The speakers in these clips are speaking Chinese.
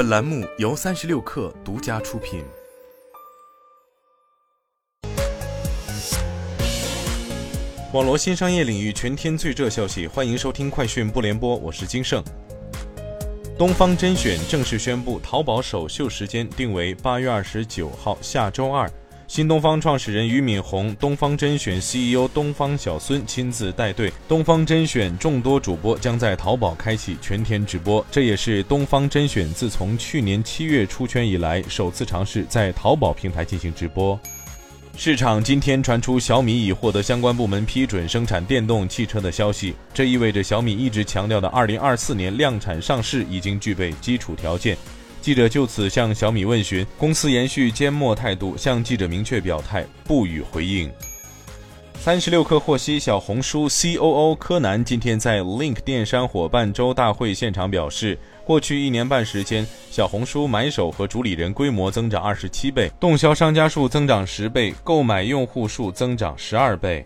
本栏目由三十六氪独家出品。网络新商业领域全天最热消息，欢迎收听快讯不联播，我是金盛。东方甄选正式宣布，淘宝首秀时间定为八月二十九号下周二。新东方创始人俞敏洪、东方甄选 CEO 东方小孙亲自带队，东方甄选众多主播将在淘宝开启全天直播，这也是东方甄选自从去年七月出圈以来首次尝试在淘宝平台进行直播。市场今天传出小米已获得相关部门批准生产电动汽车的消息，这意味着小米一直强调的2024年量产上市已经具备基础条件。记者就此向小米问询，公司延续缄默态度，向记者明确表态不予回应。三十六氪获悉，小红书 COO 柯南今天在 Link 电商伙伴周大会现场表示，过去一年半时间，小红书买手和主理人规模增长二十七倍，动销商家数增长十倍，购买用户数增长十二倍。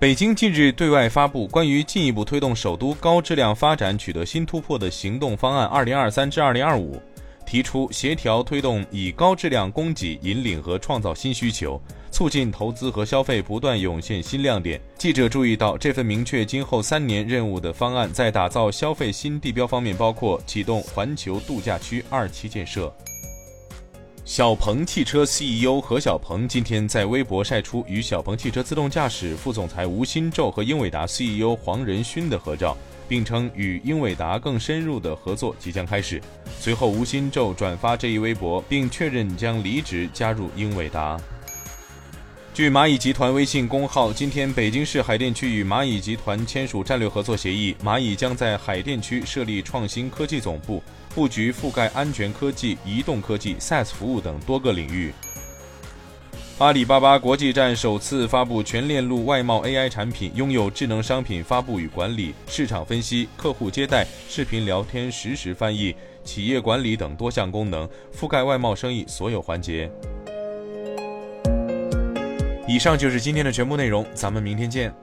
北京近日对外发布关于进一步推动首都高质量发展取得新突破的行动方案（二零二三至二零二五），提出协调推动以高质量供给引领和创造新需求，促进投资和消费不断涌现新亮点。记者注意到，这份明确今后三年任务的方案，在打造消费新地标方面，包括启动环球度假区二期建设。小鹏汽车 CEO 何小鹏今天在微博晒出与小鹏汽车自动驾驶副总裁吴新宙和英伟达 CEO 黄仁勋的合照，并称与英伟达更深入的合作即将开始。随后，吴新宙转发这一微博，并确认将离职加入英伟达。据蚂蚁集团微信公号，今天北京市海淀区与蚂蚁集团签署战略合作协议，蚂蚁将在海淀区设立创新科技总部。布局覆盖安全科技、移动科技、SaaS 服务等多个领域。阿里巴巴国际站首次发布全链路外贸 AI 产品，拥有智能商品发布与管理、市场分析、客户接待、视频聊天实时翻译、企业管理等多项功能，覆盖外贸生意所有环节。以上就是今天的全部内容，咱们明天见。